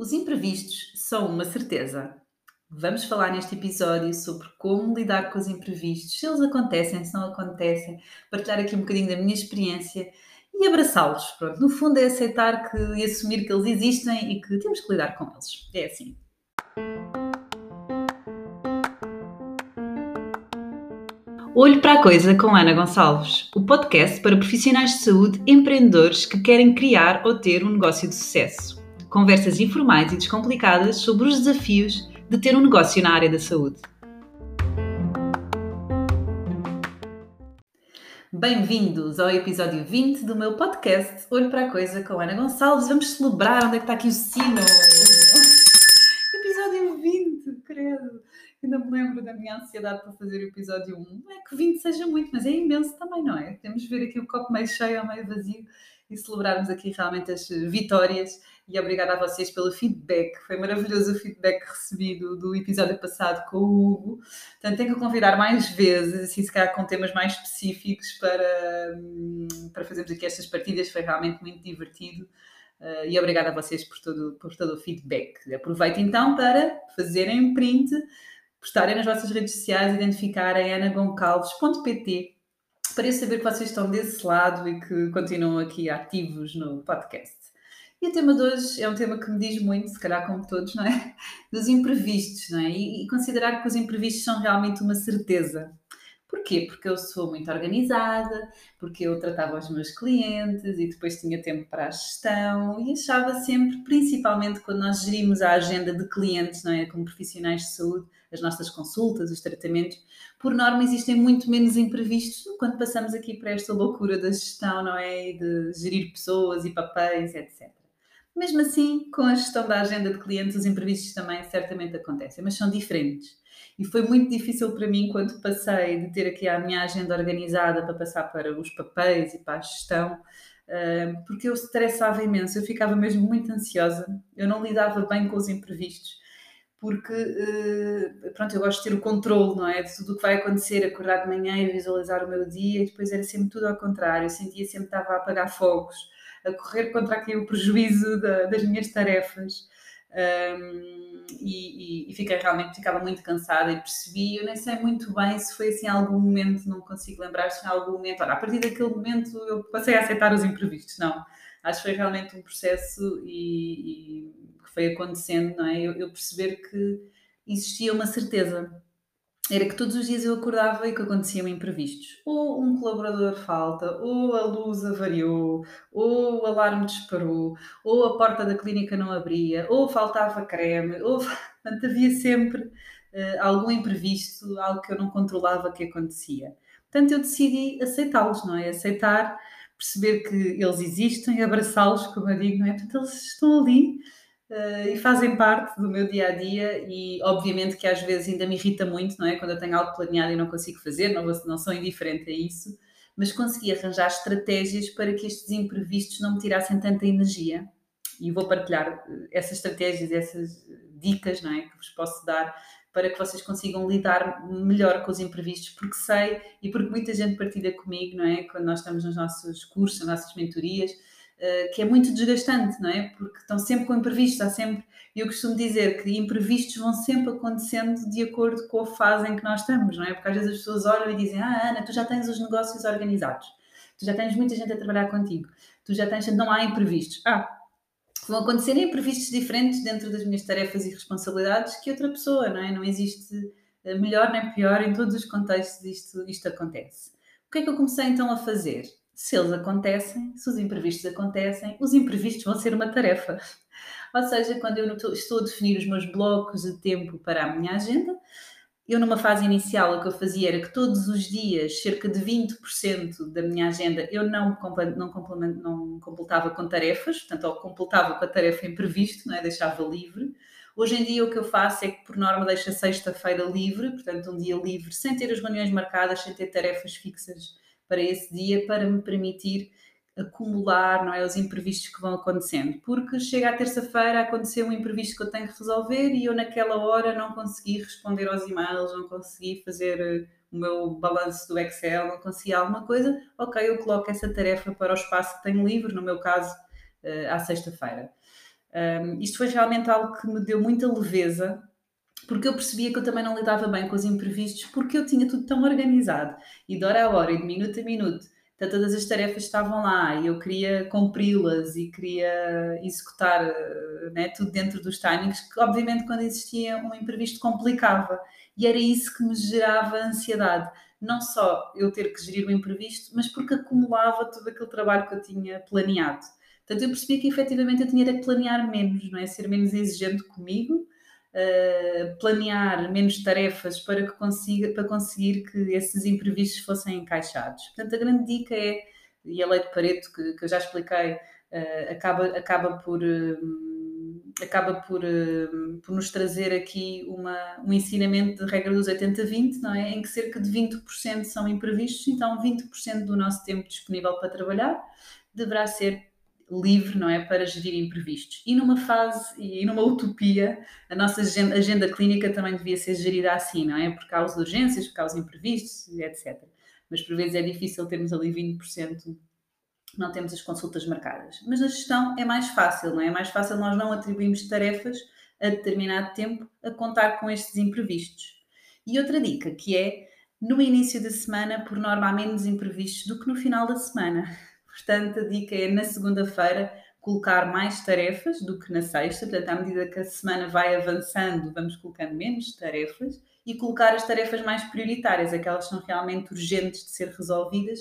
Os imprevistos são uma certeza. Vamos falar neste episódio sobre como lidar com os imprevistos, se eles acontecem, se não acontecem, partilhar aqui um bocadinho da minha experiência e abraçá-los. No fundo é aceitar que, e assumir que eles existem e que temos que lidar com eles. É assim. Olho para a Coisa com Ana Gonçalves, o podcast para profissionais de saúde empreendedores que querem criar ou ter um negócio de sucesso conversas informais e descomplicadas sobre os desafios de ter um negócio na área da saúde. Bem-vindos ao episódio 20 do meu podcast Olho para a Coisa com Ana Gonçalves. Vamos celebrar onde é que está aqui o sino. episódio 20, credo. Ainda me lembro da minha ansiedade para fazer o episódio 1. Não é que 20 seja muito, mas é imenso também, não é? Temos de ver aqui o copo meio cheio ou meio vazio e celebrarmos aqui realmente as vitórias e obrigada a vocês pelo feedback. Foi maravilhoso o feedback recebido do episódio passado com o Hugo. Portanto, tenho que convidar mais vezes, assim, se calhar com temas mais específicos para, hum, para fazermos aqui estas partidas. Foi realmente muito divertido. Uh, e obrigada a vocês por todo, por todo o feedback. Aproveito então para fazerem um print, postarem nas vossas redes sociais, identificarem anagoncalves.pt para saber que vocês estão desse lado e que continuam aqui ativos no podcast. E o tema de hoje é um tema que me diz muito, se calhar como todos, não é? Dos imprevistos, não é? E, e considerar que os imprevistos são realmente uma certeza. Porquê? Porque eu sou muito organizada, porque eu tratava os meus clientes e depois tinha tempo para a gestão e achava sempre, principalmente quando nós gerimos a agenda de clientes, não é? Como profissionais de saúde, as nossas consultas, os tratamentos, por norma existem muito menos imprevistos quando passamos aqui para esta loucura da gestão, não é? E de gerir pessoas e papéis, etc. Mesmo assim, com a gestão da agenda de clientes, os imprevistos também certamente acontecem, mas são diferentes. E foi muito difícil para mim quando passei de ter aqui a minha agenda organizada para passar para os papéis e para a gestão, eh, porque eu estressava imenso, eu ficava mesmo muito ansiosa, eu não lidava bem com os imprevistos, porque eh, pronto, eu gosto de ter o controle, não é? De tudo o que vai acontecer, acordar de manhã e visualizar o meu dia, e depois era sempre tudo ao contrário, eu sentia sempre que estava a apagar fogos a correr contra aqui o prejuízo da, das minhas tarefas. Um, e, e, e, fiquei realmente ficava muito cansada e percebi, eu nem sei muito bem se foi assim algum momento, não consigo lembrar se em algum momento, a partir daquele momento eu passei a aceitar os imprevistos, não, acho que foi realmente um processo e que foi acontecendo, não é? Eu, eu perceber que existia uma certeza era que todos os dias eu acordava e que aconteciam imprevistos. Ou um colaborador falta, ou a luz avariou, ou o alarme disparou, ou a porta da clínica não abria, ou faltava creme, ou portanto, havia sempre uh, algum imprevisto, algo que eu não controlava que acontecia. Portanto, eu decidi aceitá-los, não é? Aceitar, perceber que eles existem, abraçá-los, como eu digo, não é? Portanto, eles estão ali Uh, e fazem parte do meu dia a dia e obviamente que às vezes ainda me irrita muito, não é? Quando eu tenho algo planeado e não consigo fazer, não, não sou indiferente a isso, mas consegui arranjar estratégias para que estes imprevistos não me tirassem tanta energia e vou partilhar eh, essas estratégias, essas dicas, não é? Que vos posso dar para que vocês consigam lidar melhor com os imprevistos, porque sei e porque muita gente partilha comigo, não é? Quando nós estamos nos nossos cursos, nas nossas mentorias, que é muito desgastante, não é? Porque estão sempre com imprevistos, há sempre. Eu costumo dizer que imprevistos vão sempre acontecendo de acordo com a fase em que nós estamos, não é? Porque às vezes as pessoas olham e dizem: Ah, Ana, tu já tens os negócios organizados, tu já tens muita gente a trabalhar contigo, tu já tens. Não há imprevistos. Ah, vão acontecer imprevistos diferentes dentro das minhas tarefas e responsabilidades que outra pessoa, não é? Não existe eh, melhor nem pior, em todos os contextos isto, isto acontece. O que é que eu comecei então a fazer? Se eles acontecem, se os imprevistos acontecem, os imprevistos vão ser uma tarefa. Ou seja, quando eu estou a definir os meus blocos de tempo para a minha agenda, eu numa fase inicial o que eu fazia era que todos os dias, cerca de 20% da minha agenda, eu não, não, não completava com tarefas, portanto, ou completava com a tarefa imprevisto, não é? deixava livre. Hoje em dia o que eu faço é que, por norma, deixo a sexta-feira livre, portanto, um dia livre, sem ter as reuniões marcadas, sem ter tarefas fixas para esse dia para me permitir acumular não é, os imprevistos que vão acontecendo. Porque chega à terça-feira, aconteceu um imprevisto que eu tenho que resolver e eu naquela hora não consegui responder aos e-mails, não consegui fazer eh, o meu balanço do Excel, não consegui alguma coisa, ok, eu coloco essa tarefa para o espaço que tenho livre, no meu caso, eh, à sexta-feira. Um, isto foi realmente algo que me deu muita leveza, porque eu percebia que eu também não lidava bem com os imprevistos, porque eu tinha tudo tão organizado, e de hora a hora, e de minuto a minuto, então, todas as tarefas estavam lá e eu queria cumpri-las e queria executar né, tudo dentro dos timings, que obviamente quando existia um imprevisto complicava. E era isso que me gerava ansiedade. Não só eu ter que gerir o imprevisto, mas porque acumulava todo aquele trabalho que eu tinha planeado. Portanto, eu percebi que efetivamente eu tinha que planear menos, não é? Ser menos exigente comigo, uh, planear menos tarefas para, que consiga, para conseguir que esses imprevistos fossem encaixados. Portanto, a grande dica é, e a lei de Pareto, que, que eu já expliquei, uh, acaba, acaba por. Uh, acaba por, por, nos trazer aqui uma, um ensinamento de regra dos 80-20, não é? Em que cerca de 20% são imprevistos, então 20% do nosso tempo disponível para trabalhar deverá ser livre, não é, para gerir imprevistos. E numa fase e numa utopia, a nossa agenda, agenda, clínica também devia ser gerida assim, não é? Por causa de urgências, por causa de imprevistos, etc. Mas por vezes é difícil termos ali 20%, não temos as consultas marcadas. Mas na gestão é mais fácil, não é? É mais fácil nós não atribuirmos tarefas a determinado tempo a contar com estes imprevistos. E outra dica que é no início da semana, por norma, há menos imprevistos do que no final da semana. Portanto, a dica é na segunda-feira colocar mais tarefas do que na sexta, portanto, à medida que a semana vai avançando, vamos colocando menos tarefas e colocar as tarefas mais prioritárias, aquelas que são realmente urgentes de ser resolvidas.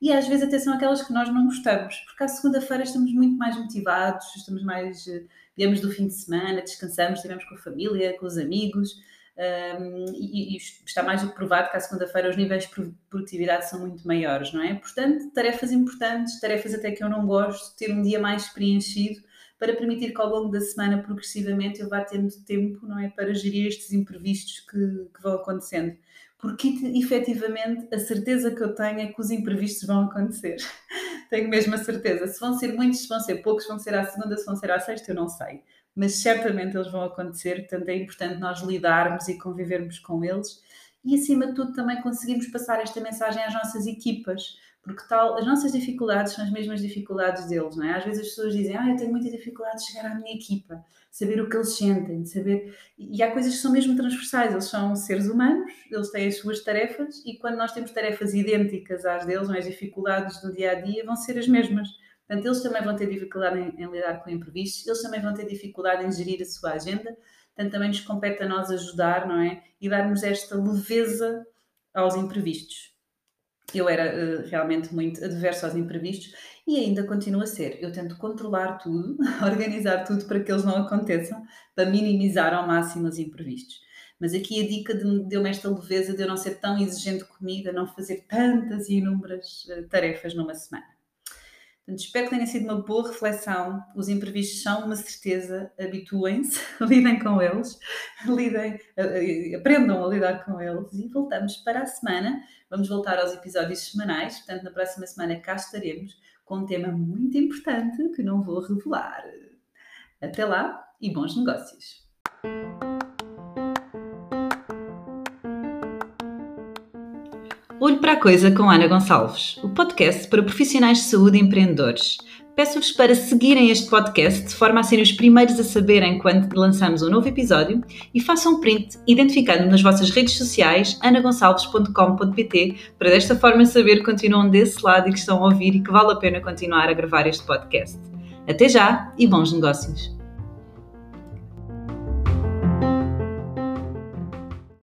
E às vezes até são aquelas que nós não gostamos, porque à segunda-feira estamos muito mais motivados, estamos mais, eh, viemos do fim de semana, descansamos, estivemos com a família, com os amigos, um, e, e, está mais do que provado que à segunda-feira os níveis de produtividade são muito maiores, não é? Portanto, tarefas importantes, tarefas até que eu não gosto, ter um dia mais preenchido para permitir que ao longo da semana progressivamente eu vá tendo tempo, não é? Para gerir estes imprevistos que, que vão acontecendo. Porque efetivamente a certeza que eu tenho é que os imprevistos vão acontecer. tenho mesmo a certeza. Se vão ser muitos, se vão ser poucos, se vão ser à segunda, se vão ser à sexta, eu não sei mas certamente eles vão acontecer, portanto é importante nós lidarmos e convivermos com eles e acima de tudo também conseguirmos passar esta mensagem às nossas equipas, porque tal, as nossas dificuldades são as mesmas dificuldades deles, não é? Às vezes as pessoas dizem, ah, eu tenho muita dificuldade de chegar à minha equipa, saber o que eles sentem, saber... E há coisas que são mesmo transversais, eles são seres humanos, eles têm as suas tarefas e quando nós temos tarefas idênticas às deles, não é? as dificuldades no dia-a-dia -dia, vão ser as mesmas. Portanto, eles também vão ter dificuldade em, em, lidar com imprevistos, eles também vão ter dificuldade em gerir a sua agenda, portanto, também nos compete a nós ajudar, não é? E darmos esta leveza aos imprevistos. Eu era uh, realmente muito adverso aos imprevistos e ainda continuo a ser. Eu tento controlar tudo, organizar tudo para que eles não aconteçam, para minimizar ao máximo os imprevistos. Mas aqui a dica deu-me esta leveza de eu não ser tão exigente comigo, a não fazer tantas e inúmeras uh, tarefas numa semana. Portanto, espero que tenha sido uma boa reflexão. Os imprevistos são uma certeza, habituem-se, lidem com eles, lidem, eh, aprendam a lidar com eles e voltamos para a semana. Vamos voltar aos episódios semanais, portanto, na próxima semana cá estaremos com um tema muito importante que não vou revelar. Até lá e bons negócios! Olho para a Coisa com Ana Gonçalves, o podcast para profissionais de saúde e empreendedores. Peço-vos para seguirem este podcast de forma a serem os primeiros a saberem quando lançamos um novo episódio e façam print identificando-me nas vossas redes sociais anagonçalves.com.pt para desta forma saber que continuam desse lado e que estão a ouvir e que vale a pena continuar a gravar este podcast. Até já e bons negócios!